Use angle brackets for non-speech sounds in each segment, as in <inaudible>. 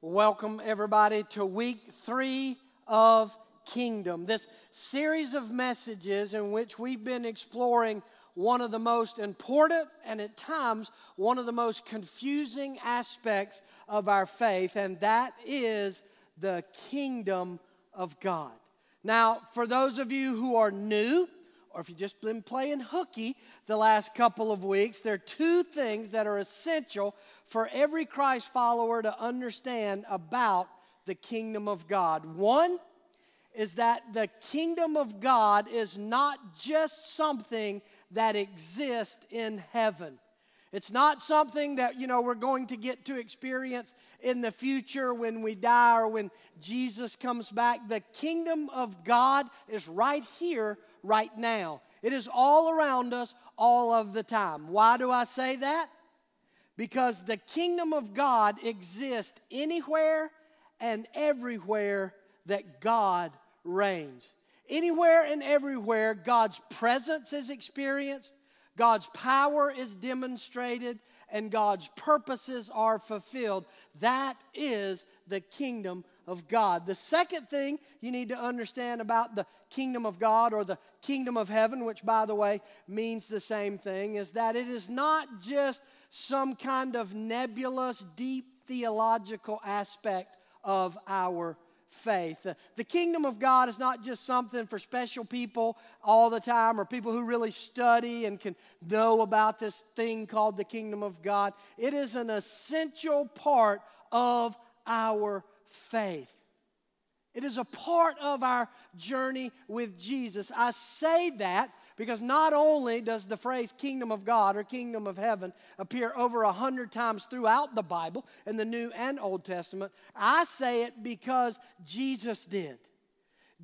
Welcome, everybody, to week three of Kingdom, this series of messages in which we've been exploring one of the most important and at times one of the most confusing aspects of our faith, and that is the kingdom of God. Now, for those of you who are new, or if you've just been playing hooky the last couple of weeks, there are two things that are essential for every Christ follower to understand about the kingdom of God. One is that the kingdom of God is not just something that exists in heaven. It's not something that, you know, we're going to get to experience in the future when we die or when Jesus comes back. The kingdom of God is right here, right now. It is all around us all of the time. Why do I say that? Because the kingdom of God exists anywhere and everywhere that God reigns. Anywhere and everywhere God's presence is experienced, God's power is demonstrated, and God's purposes are fulfilled. That is the kingdom of God. The second thing you need to understand about the kingdom of God or the kingdom of heaven, which by the way means the same thing, is that it is not just some kind of nebulous, deep theological aspect of our faith. The kingdom of God is not just something for special people all the time or people who really study and can know about this thing called the kingdom of God. It is an essential part of our faith. It is a part of our journey with Jesus. I say that because not only does the phrase kingdom of God or kingdom of heaven appear over a hundred times throughout the Bible in the New and Old Testament, I say it because Jesus did.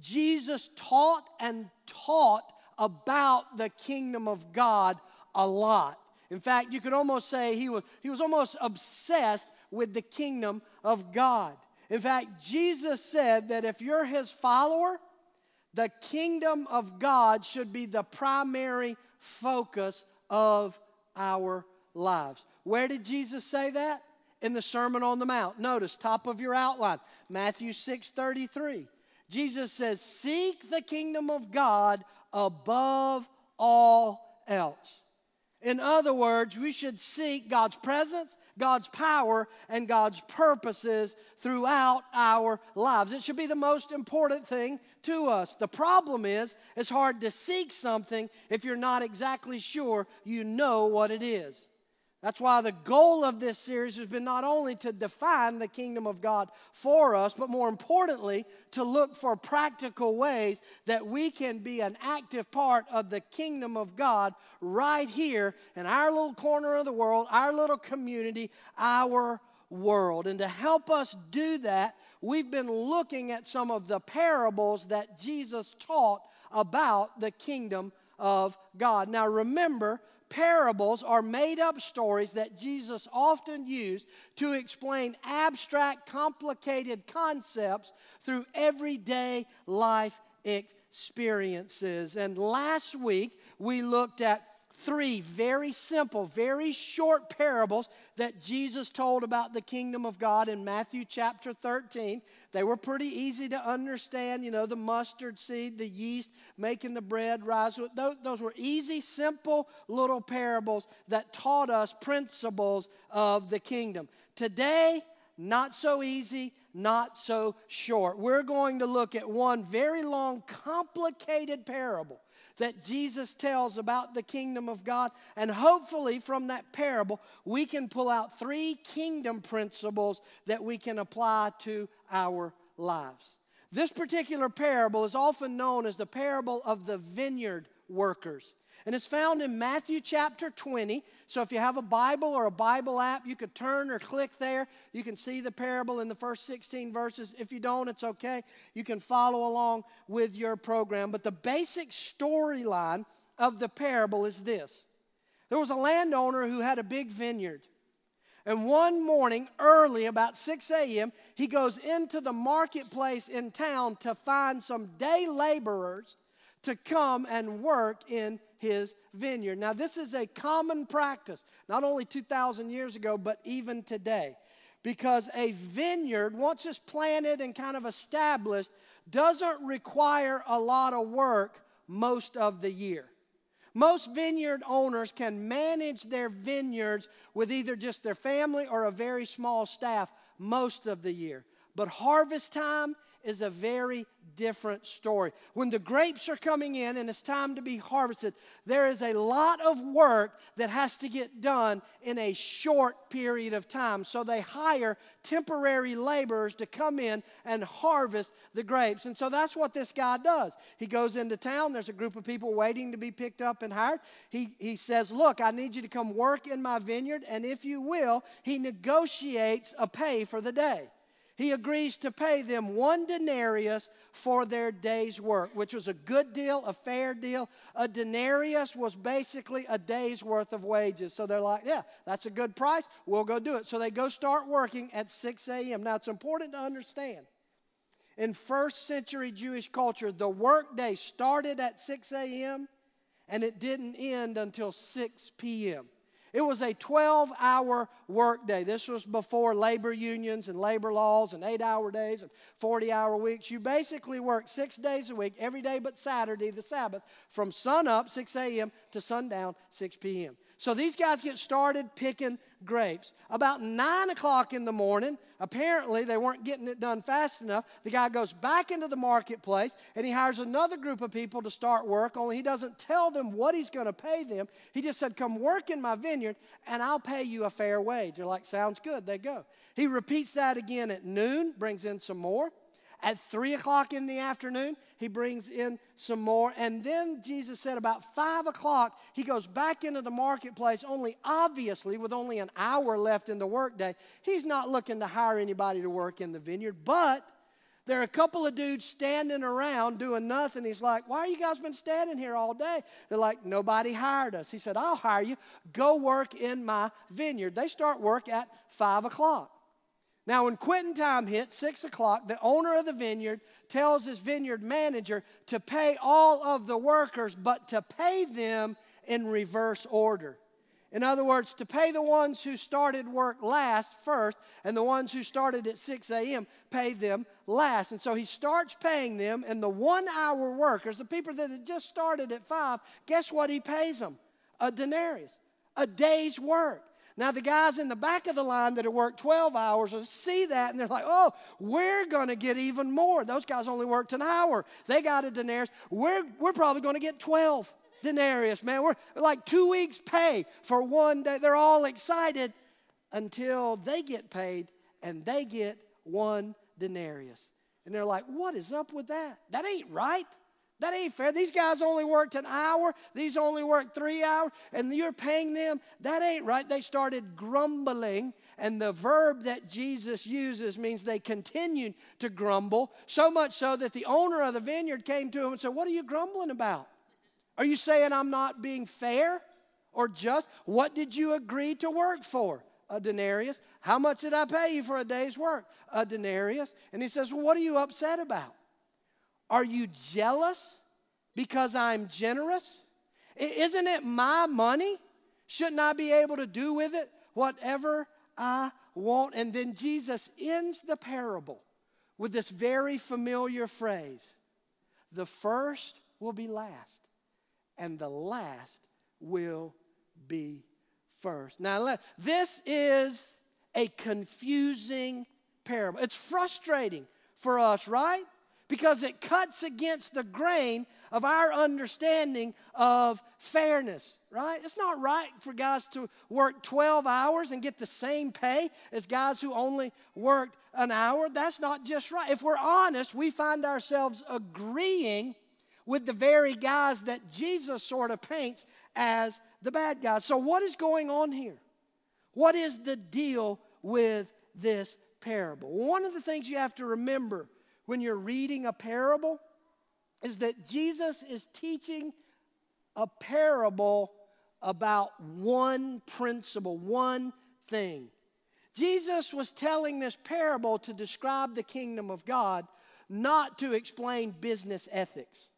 Jesus taught and taught about the kingdom of God a lot. In fact, you could almost say he was, he was almost obsessed with the kingdom of God. In fact, Jesus said that if you're his follower, the kingdom of God should be the primary focus of our lives. Where did Jesus say that? In the Sermon on the Mount. Notice, top of your outline, Matthew 6 33. Jesus says, Seek the kingdom of God above all else. In other words, we should seek God's presence, God's power, and God's purposes throughout our lives. It should be the most important thing to us. The problem is, it's hard to seek something if you're not exactly sure you know what it is. That's why the goal of this series has been not only to define the kingdom of God for us, but more importantly, to look for practical ways that we can be an active part of the kingdom of God right here in our little corner of the world, our little community, our world. And to help us do that, we've been looking at some of the parables that Jesus taught about the kingdom of God. Now, remember, parables are made up stories that Jesus often used to explain abstract, complicated concepts through everyday life experiences. And last week, we looked at three very simple, very short parables that Jesus told about the kingdom of God in Matthew chapter 13. They were pretty easy to understand. You know, the mustard seed, the yeast, making the bread rise. Those, were easy, simple little parables that taught us principles of the kingdom. Today, not so easy, not so short. We're going to look at one very long, complicated parable that Jesus tells about the kingdom of God. And hopefully, from that parable, we can pull out three kingdom principles that we can apply to our lives. This particular parable is often known as the parable of the vineyard workers. And it's found in Matthew chapter 20. So if you have a Bible or a Bible app, you could turn or click there. You can see the parable in the first 16 verses. If you don't, it's okay. You can follow along with your program. But the basic storyline of the parable is this there was a landowner who had a big vineyard. And one morning, early, about 6 a.m., he goes into the marketplace in town to find some day laborers to come and work in his vineyard. Now, this is a common practice, not only 2,000 years ago, but even today. because a vineyard, once it's planted and kind of established, doesn't require a lot of work most of the year. Most vineyard owners can manage their vineyards with either just their family or a very small staff most of the year. But harvest time is a very different story. When the grapes are coming in and it's time to be harvested, there is a lot of work that has to get done in a short period of time. So they hire temporary laborers to come in and harvest the grapes. And so that's what this guy does. He goes into town, there's a group of people waiting to be picked up and hired. He, he says, Look, I need you to come work in my vineyard. And if you will, he negotiates a pay for the day he agrees to pay them one denarius for their day's work, which was a good deal, a fair deal. A denarius was basically a day's worth of wages. So they're like, yeah, that's a good price. We'll go do it. So they go start working at 6 a.m. Now, it's important to understand in first century Jewish culture, the workday started at 6 a.m. and it didn't end until 6 p.m. It was a 12 hour workday. This was before labor unions and labor laws and eight hour days and 40 hour weeks. You basically worked six days a week, every day but Saturday, the Sabbath, from sun up, 6 a.m., to sundown, 6 p.m. So these guys get started picking grapes. About 9 o'clock in the morning, apparently they weren't getting it done fast enough. The guy goes back into the marketplace and he hires another group of people to start work, only he doesn't tell them what he's going to pay them. He just said, Come work in my vineyard and I'll pay you a fair wage. They're like, Sounds good. They go. He repeats that again at noon, brings in some more. At three o'clock in the afternoon, he brings in some more. And then Jesus said about five o'clock, he goes back into the marketplace, only obviously with only an hour left in the workday. He's not looking to hire anybody to work in the vineyard, but there are a couple of dudes standing around doing nothing. He's like, Why are you guys been standing here all day? They're like, Nobody hired us. He said, I'll hire you. Go work in my vineyard. They start work at five o'clock. Now, when quitting time hits, 6 o'clock, the owner of the vineyard tells his vineyard manager to pay all of the workers, but to pay them in reverse order. In other words, to pay the ones who started work last first, and the ones who started at 6 a.m., pay them last. And so he starts paying them, and the one hour workers, the people that had just started at 5, guess what he pays them? A denarius, a day's work. Now, the guys in the back of the line that have worked 12 hours see that and they're like, oh, we're going to get even more. Those guys only worked an hour. They got a denarius. We're, we're probably going to get 12 denarius, man. We're like two weeks' pay for one day. They're all excited until they get paid and they get one denarius. And they're like, what is up with that? That ain't right. That ain't fair. These guys only worked an hour, these only worked three hours, and you're paying them. That ain't right. They started grumbling, and the verb that Jesus uses means they continued to grumble, so much so that the owner of the vineyard came to him and said, What are you grumbling about? Are you saying I'm not being fair or just? What did you agree to work for? A denarius. How much did I pay you for a day's work? A denarius. And he says, Well, what are you upset about? Are you jealous because I'm generous? Isn't it my money? Shouldn't I be able to do with it whatever I want? And then Jesus ends the parable with this very familiar phrase the first will be last, and the last will be first. Now, this is a confusing parable. It's frustrating for us, right? Because it cuts against the grain of our understanding of fairness, right? It's not right for guys to work 12 hours and get the same pay as guys who only worked an hour. That's not just right. If we're honest, we find ourselves agreeing with the very guys that Jesus sort of paints as the bad guys. So, what is going on here? What is the deal with this parable? One of the things you have to remember when you're reading a parable is that Jesus is teaching a parable about one principle, one thing. Jesus was telling this parable to describe the kingdom of God, not to explain business ethics.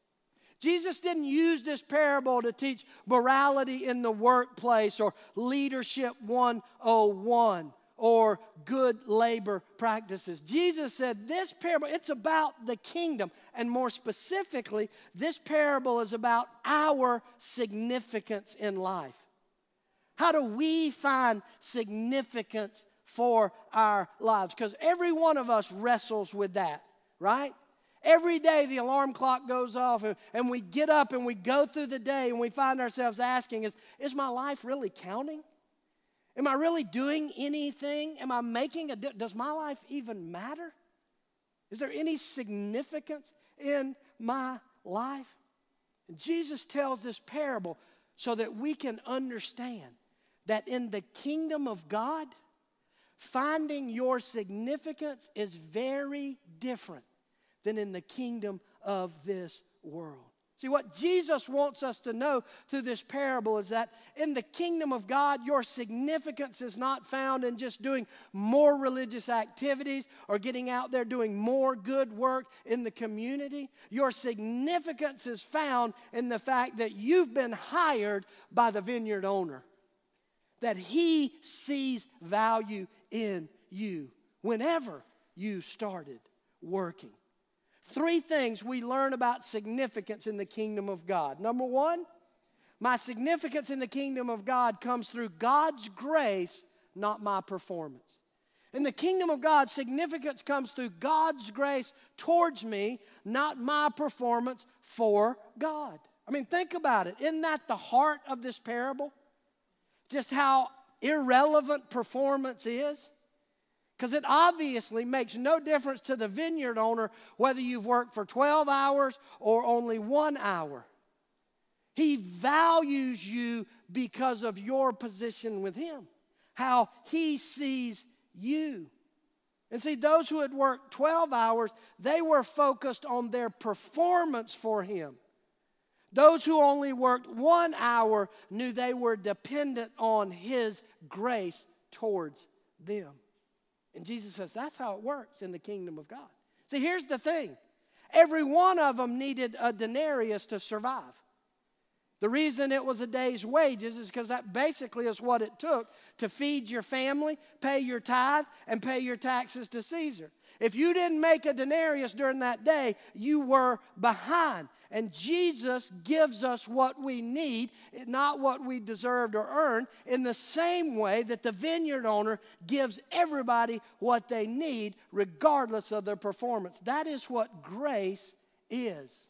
Jesus didn't use this parable to teach morality in the workplace or leadership 101. Or good labor practices. Jesus said this parable, it's about the kingdom. And more specifically, this parable is about our significance in life. How do we find significance for our lives? Because every one of us wrestles with that, right? Every day the alarm clock goes off and, we get up and we go through the day and we find ourselves asking, is, is my life really counting? Am I really doing anything? Am I making a Does my life even matter? Is there any significance in my life? And Jesus tells this parable so that we can understand that in the kingdom of God, finding your significance is very different than in the kingdom of this world. See, what Jesus wants us to know through this parable is that in the kingdom of God, your significance is not found in just doing more religious activities or getting out there doing more good work in the community. Your significance is found in the fact that you've been hired by the vineyard owner, that he sees value in you whenever you started working. Three things we learn about significance in the kingdom of God. Number one, my significance in the kingdom of God comes through God's grace, not my performance. In the kingdom of God, significance comes through God's grace towards me, not my performance for God. I mean, think about it. Isn't that the heart of this parable? Just how irrelevant performance is? Because it obviously makes no difference to the vineyard owner whether you've worked for 12 hours or only one hour. He values you because of your position with Him, how He sees you. And see, those who had worked 12 hours, they were focused on their performance for Him. Those who only worked one hour knew they were dependent on His grace towards them. And Jesus says that's how it works in the kingdom of God. See, here's the thing every one of them needed a denarius to survive. The reason it was a day's wages is because that basically is what it took to feed your family, pay your tithe, and pay your taxes to Caesar. If you didn't make a denarius during that day, you were behind. And Jesus gives us what we need, not what we deserved or earned, in the same way that the vineyard owner gives everybody what they need, regardless of their performance. That is what grace is.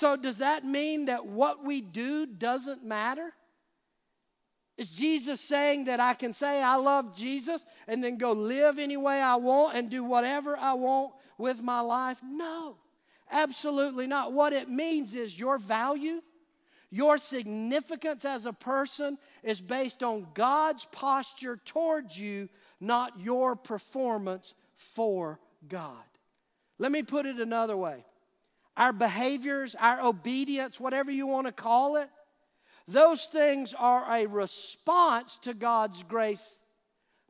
So, does that mean that what we do doesn't matter? Is Jesus saying that I can say I love Jesus and then go live any way I want and do whatever I want with my life? No. Absolutely not. What it means is your value, your significance as a person is based on God's posture towards you, not your performance for God. Let me put it another way our behaviors, our obedience, whatever you want to call it, those things are a response to God's grace,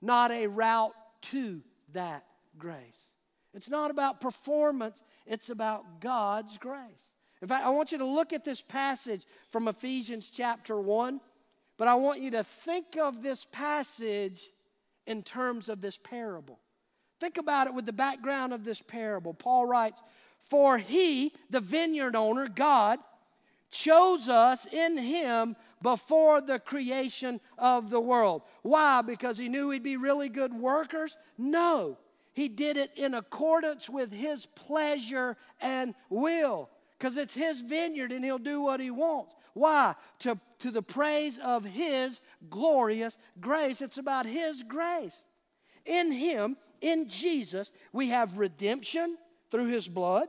not a route to that grace. It's not about performance, it's about God's grace. In fact, I want you to look at this passage from Ephesians chapter 1, but I want you to think of this passage in terms of this parable. Think about it with the background of this parable. Paul writes, For he, the vineyard owner, God, chose us in him before the creation of the world. Why? Because he knew we'd be really good workers? No. He did it in accordance with His pleasure and will because it's His vineyard and He'll do what He wants. Why? To, to the praise of His glorious grace. It's about His grace. In Him, in Jesus, we have redemption through His blood,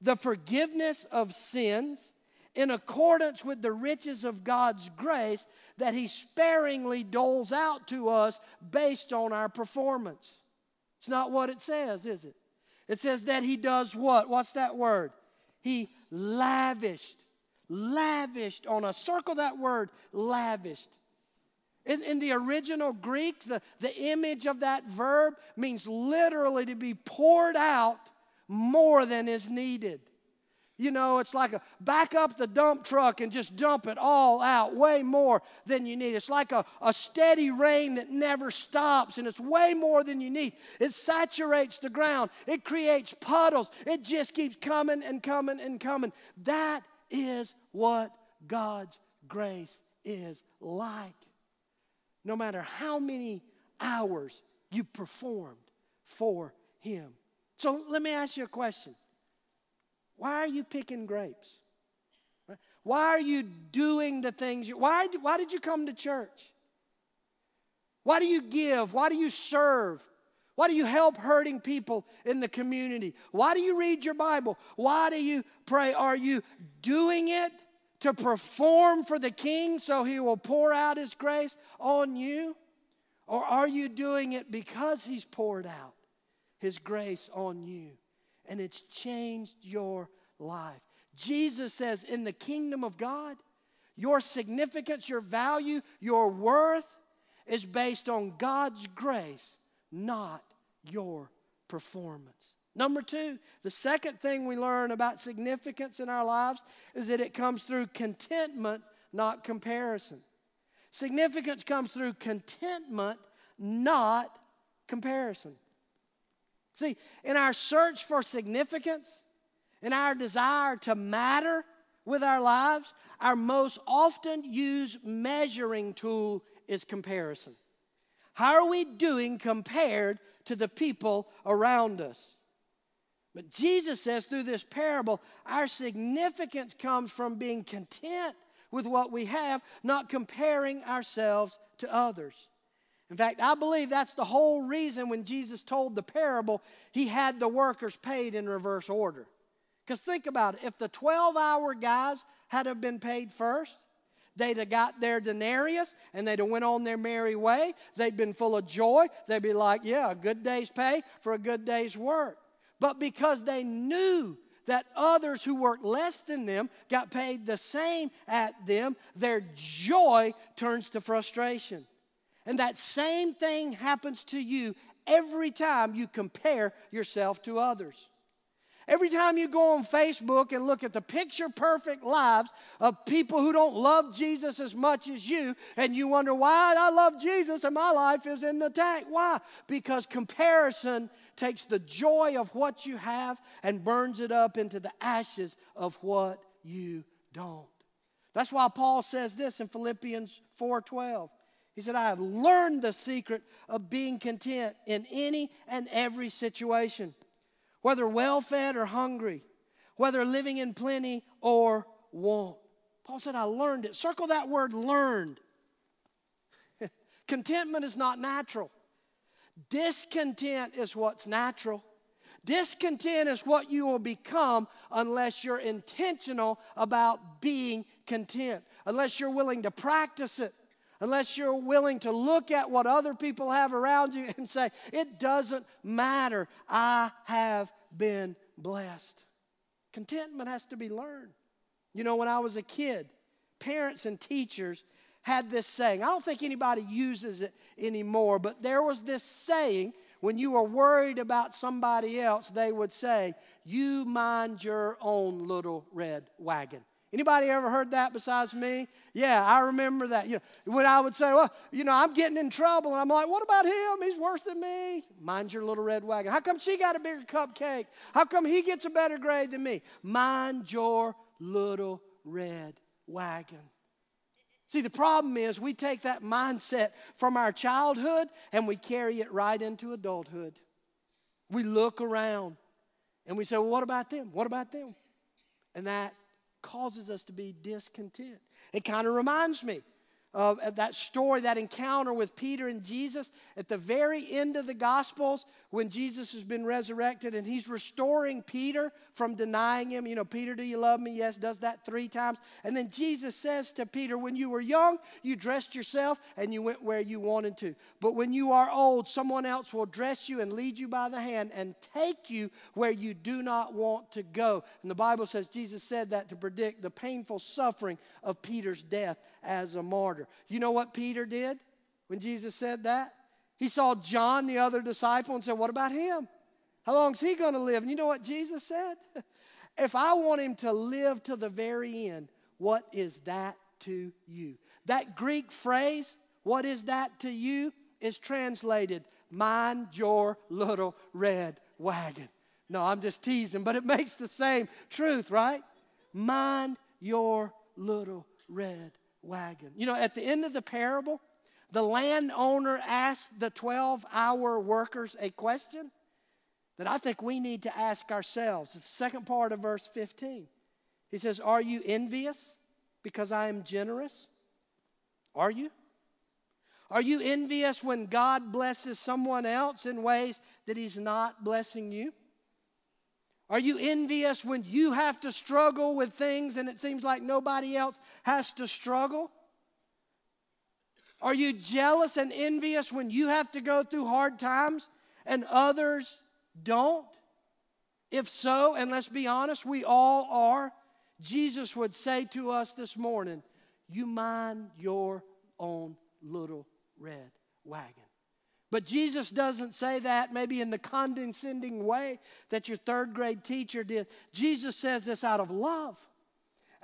the forgiveness of sins in accordance with the riches of God's grace that He sparingly doles out to us based on our performance. It's not what it says, is it? It says that he does what? What's that word? He lavished, lavished on us. Circle that word, lavished. In, in, the original Greek, the, the image of that verb means literally to be poured out more than is needed. You know, it's like a back up the dump truck and just dump it all out, way more than you need. It's like a, a steady rain that never stops, and it's way more than you need. It saturates the ground, it creates puddles, it just keeps coming and coming and coming. That is what God's grace is like. No matter how many hours you performed for Him. So let me ask you a question why are you picking grapes? Why are you doing the things you why, why did you come to church? Why do you give? Why do you serve? Why do you help hurting people in the community? Why do you read your Bible? Why do you pray? Are you doing it to perform for the king so he will pour out his grace on you? Or are you doing it because he's poured out his grace on you? and it's changed your life. Jesus says, in the kingdom of God, your significance, your value, your worth is based on God's grace, not your performance. Number two, the second thing we learn about significance in our lives is that it comes through contentment, not comparison. Significance comes through contentment, not comparison. See, in our search for significance, in our desire to matter with our lives, our most often used measuring tool is comparison. How are we doing compared to the people around us? But Jesus says through this parable, our significance comes from being content with what we have, not comparing ourselves to others. In fact, I believe that's the whole reason when Jesus told the parable, he had the workers paid in reverse order. Because think about it if the 12 hour guys had have been paid first, they'd have got their denarius and they'd have went on their merry way. They'd been full of joy. They'd be like, yeah, a good day's pay for a good day's work. But because they knew that others who worked less than them got paid the same at them, their joy turns to frustration. And that same thing happens to you every time you compare yourself to others. Every time you go on Facebook and look at the picture perfect lives of people who don't love Jesus as much as you, and you wonder why I love Jesus and my life is in the tank. Why? Because comparison takes the joy of what you have and burns it up into the ashes of what you don't. That's why Paul says this in Philippians 4:12. He said, I have learned the secret of being content in any and every situation, whether well fed or hungry, whether living in plenty or want. Paul said, I learned it. Circle that word learned. <laughs> Contentment is not natural, discontent is what's natural. Discontent is what you will become unless you're intentional about being content, unless you're willing to practice it unless you're willing to look at what other people have around you and say, it doesn't matter. I have been blessed. Contentment has to be learned. You know, when I was a kid, parents and teachers had this saying. I don't think anybody uses it anymore, but there was this saying when you were worried about somebody else, they would say, You mind your own little red wagon. Anybody ever heard that besides me? Yeah, I remember that. You know, when I would say, well, you know, I'm getting in trouble, and I'm like, what about him? He's worse than me. Mind your little red wagon. How come she got a bigger cupcake? How come he gets a better grade than me? Mind your little red wagon. See, the problem is we take that mindset from our childhood and we carry it right into adulthood. We look around and we say, well, what about them? What about them? And that causes us to be discontent. It kind of reminds me of that story, that encounter with Peter and Jesus at the very end of the Gospels when Jesus has been resurrected and he's restoring Peter from denying him. You know, Peter, do you love me? Yes, does that three times. And then Jesus says to Peter, When you were young, you dressed yourself and you went where you wanted to. But when you are old, someone else will dress you and lead you by the hand and take you where you do not want to go. And the Bible says Jesus said that to predict the painful suffering of Peter's death as a martyr. You know what Peter did when Jesus said that? He saw John, the other disciple, and said, What about him? How long is he going to live? And you know what Jesus said? <laughs> If I want him to live to the very end, what is that to you? That Greek phrase, what is that to you, is translated, mind your little red wagon. No, I'm just teasing, but it <laughs> makes the same truth, right? Mind your little red wagon. You know, at the end of the parable, the landowner asked the 12 hour workers a question that I think we need to ask ourselves. It's the second part of verse 15. He says, Are you envious because I am generous? Are you? Are you envious when God blesses someone else in ways that He's not blessing you? Are you envious when you have to struggle with things and it seems like nobody else has to struggle? Are you jealous and envious when you have to go through hard times and others don't? If so, and let's be honest, we all are, Jesus would say to us this morning, You mind your own little red wagon. But Jesus doesn't say that maybe in the condescending way that your third grade teacher did. Jesus says this out of love,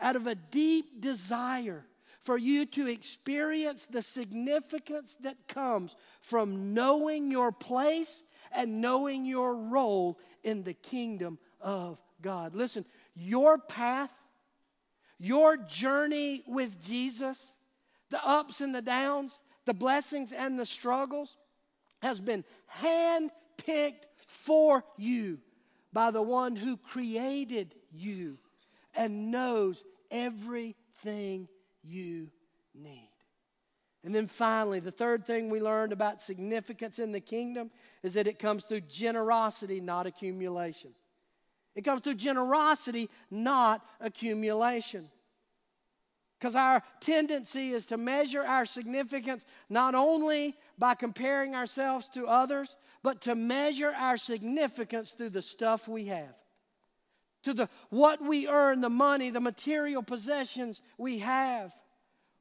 out of a deep desire for you to experience the significance that comes from knowing your place and knowing your role in the kingdom of God. Listen, your path, your journey with Jesus, the ups and the downs, the blessings and the struggles, has been handpicked for you by the one who created you and knows everything you need. And then finally, the third thing we learned about significance in the kingdom is that it comes through generosity, not accumulation. It comes through generosity, not accumulation. Because our tendency is to measure our significance not only by comparing ourselves to others, but to measure our significance through the stuff we have. To the what we earn, the money, the material possessions we have.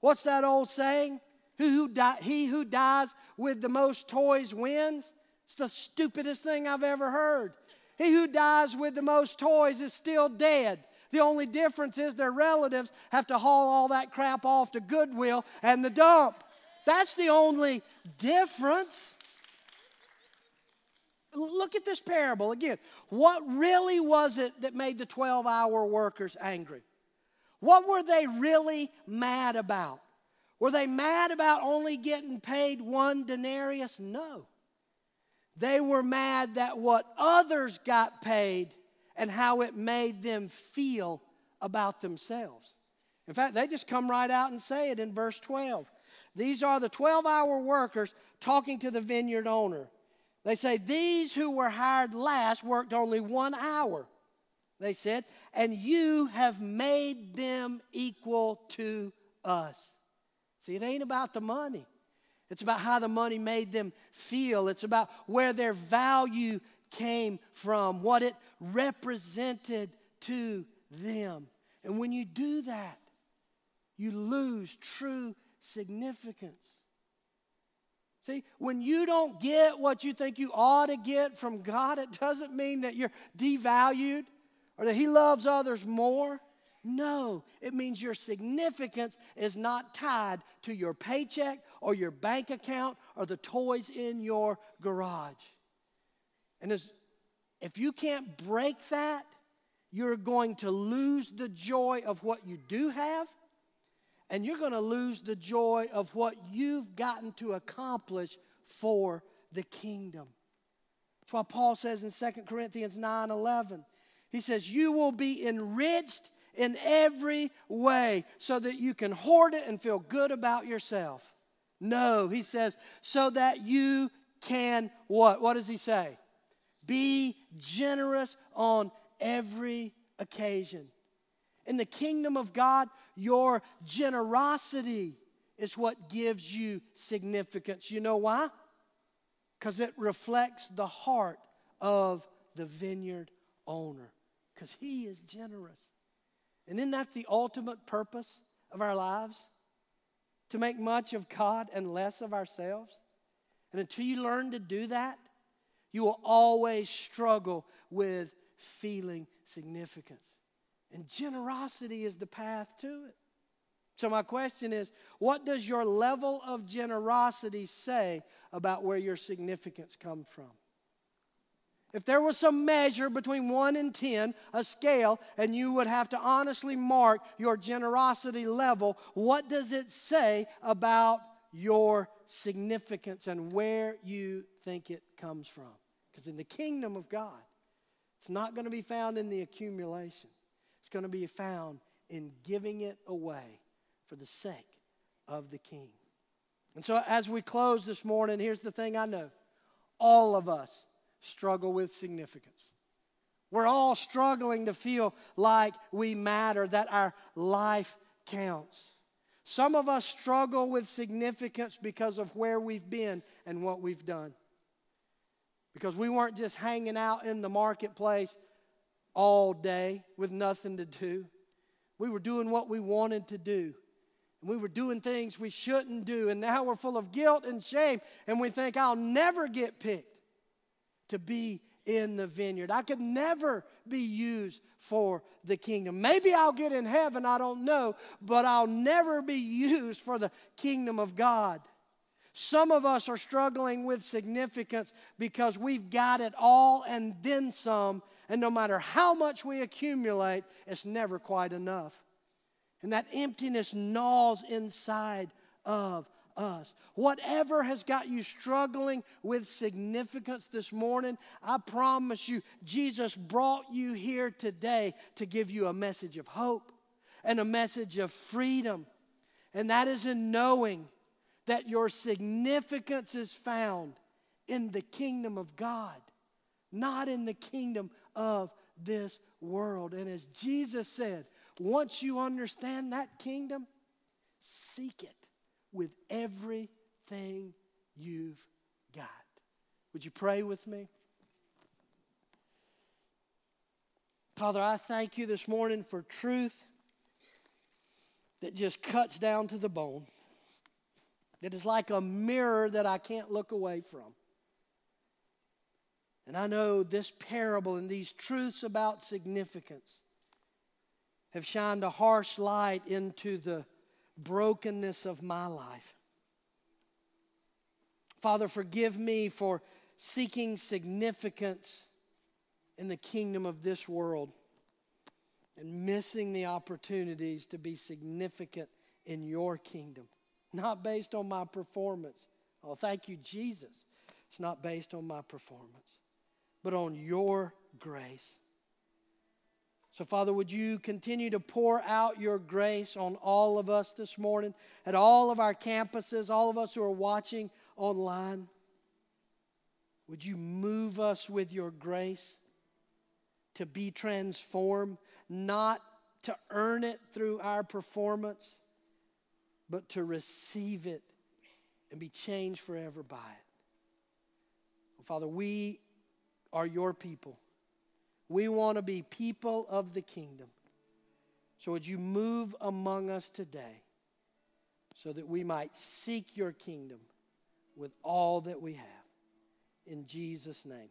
What's that old saying? Who, who die, he who dies with the most toys wins. It's the stupidest thing I've ever heard. He who dies with the most toys is still dead. The only difference is their relatives have to haul all that crap off to Goodwill and the dump. That's the only difference. Look at this parable again. What really was it that made the 12 hour workers angry? What were they really mad about? Were they mad about only getting paid one denarius? No. They were mad that what others got paid and how it made them feel about themselves. In fact, they just come right out and say it in verse 12. These are the 12 hour workers talking to the vineyard owner. They say, These who were hired last worked only one hour, they said, and you have made them equal to us. See, it ain't about the money. It's about how the money made them feel. It's about where their value came from, what it represented to them. And when you do that, you lose true significance. See, when you don't get what you think you ought to get from God, it doesn't mean that you're devalued or that He loves others more. No, it means your significance is not tied to your paycheck or your bank account or the toys in your garage. And if you can't break that, you're going to lose the joy of what you do have, and you're going to lose the joy of what you've gotten to accomplish for the kingdom. That's why Paul says in 2 Corinthians 9 11, he says, You will be enriched in every way so that you can hoard it and feel good about yourself. No, he says, so that you can what? What does he say? Be generous on every occasion. In the kingdom of God, your generosity is what gives you significance. You know why? Because it reflects the heart of the vineyard owner, because he is generous. And isn't that the ultimate purpose of our lives? To make much of God and less of ourselves? And until you learn to do that, you will always struggle with feeling significance. And generosity is the path to it. So, my question is what does your level of generosity say about where your significance comes from? If there was some measure between 1 and 10, a scale, and you would have to honestly mark your generosity level, what does it say about your significance and where you think it comes from? Because in the kingdom of God, it's not going to be found in the accumulation, it's going to be found in giving it away for the sake of the king. And so, as we close this morning, here's the thing I know all of us struggle with significance. We're all struggling to feel like we matter, that our life counts. Some of us struggle with significance because of where we've been and what we've done. Because we weren't just hanging out in the marketplace all day with nothing to do. We were doing what we wanted to do. And we were doing things we shouldn't do. And now we're full of guilt and shame. And we think, I'll never get picked to be in the vineyard. I could never be used for the kingdom. Maybe I'll get in heaven, I don't know, but I'll never be used for the kingdom of God. Some of us are struggling with significance because we've got it all and then some, and no matter how much we accumulate, it's never quite enough. And that emptiness gnaws inside of us. Whatever has got you struggling with significance this morning, I promise you, Jesus brought you here today to give you a message of hope and a message of freedom. And that is in knowing that your significance is found in the kingdom of God, not in the kingdom of this world. And as Jesus said, once you understand that kingdom, seek it with everything you've got. Would you pray with me? Father, I thank you this morning for truth that just cuts down to the bone. that is like a mirror that I can't look away from. And I know this parable and these truths about significance have shined a harsh light into the brokenness of my life. Father, forgive me for seeking significance in the kingdom of this world and missing the opportunities to be significant in your kingdom, not based on my performance. Oh, thank you, Jesus. It's not based on my performance, but on your grace. So, Father, would you continue to pour out your grace on all of us this morning, at all of our campuses, all of us who are watching online? Would you move us with your grace to be transformed, not to earn it through our performance, but to receive it and be changed forever by it? Father, we are your people. We want to be people of the kingdom. So, would you move among us today so that we might seek your kingdom with all that we have? In Jesus' name,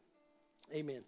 amen.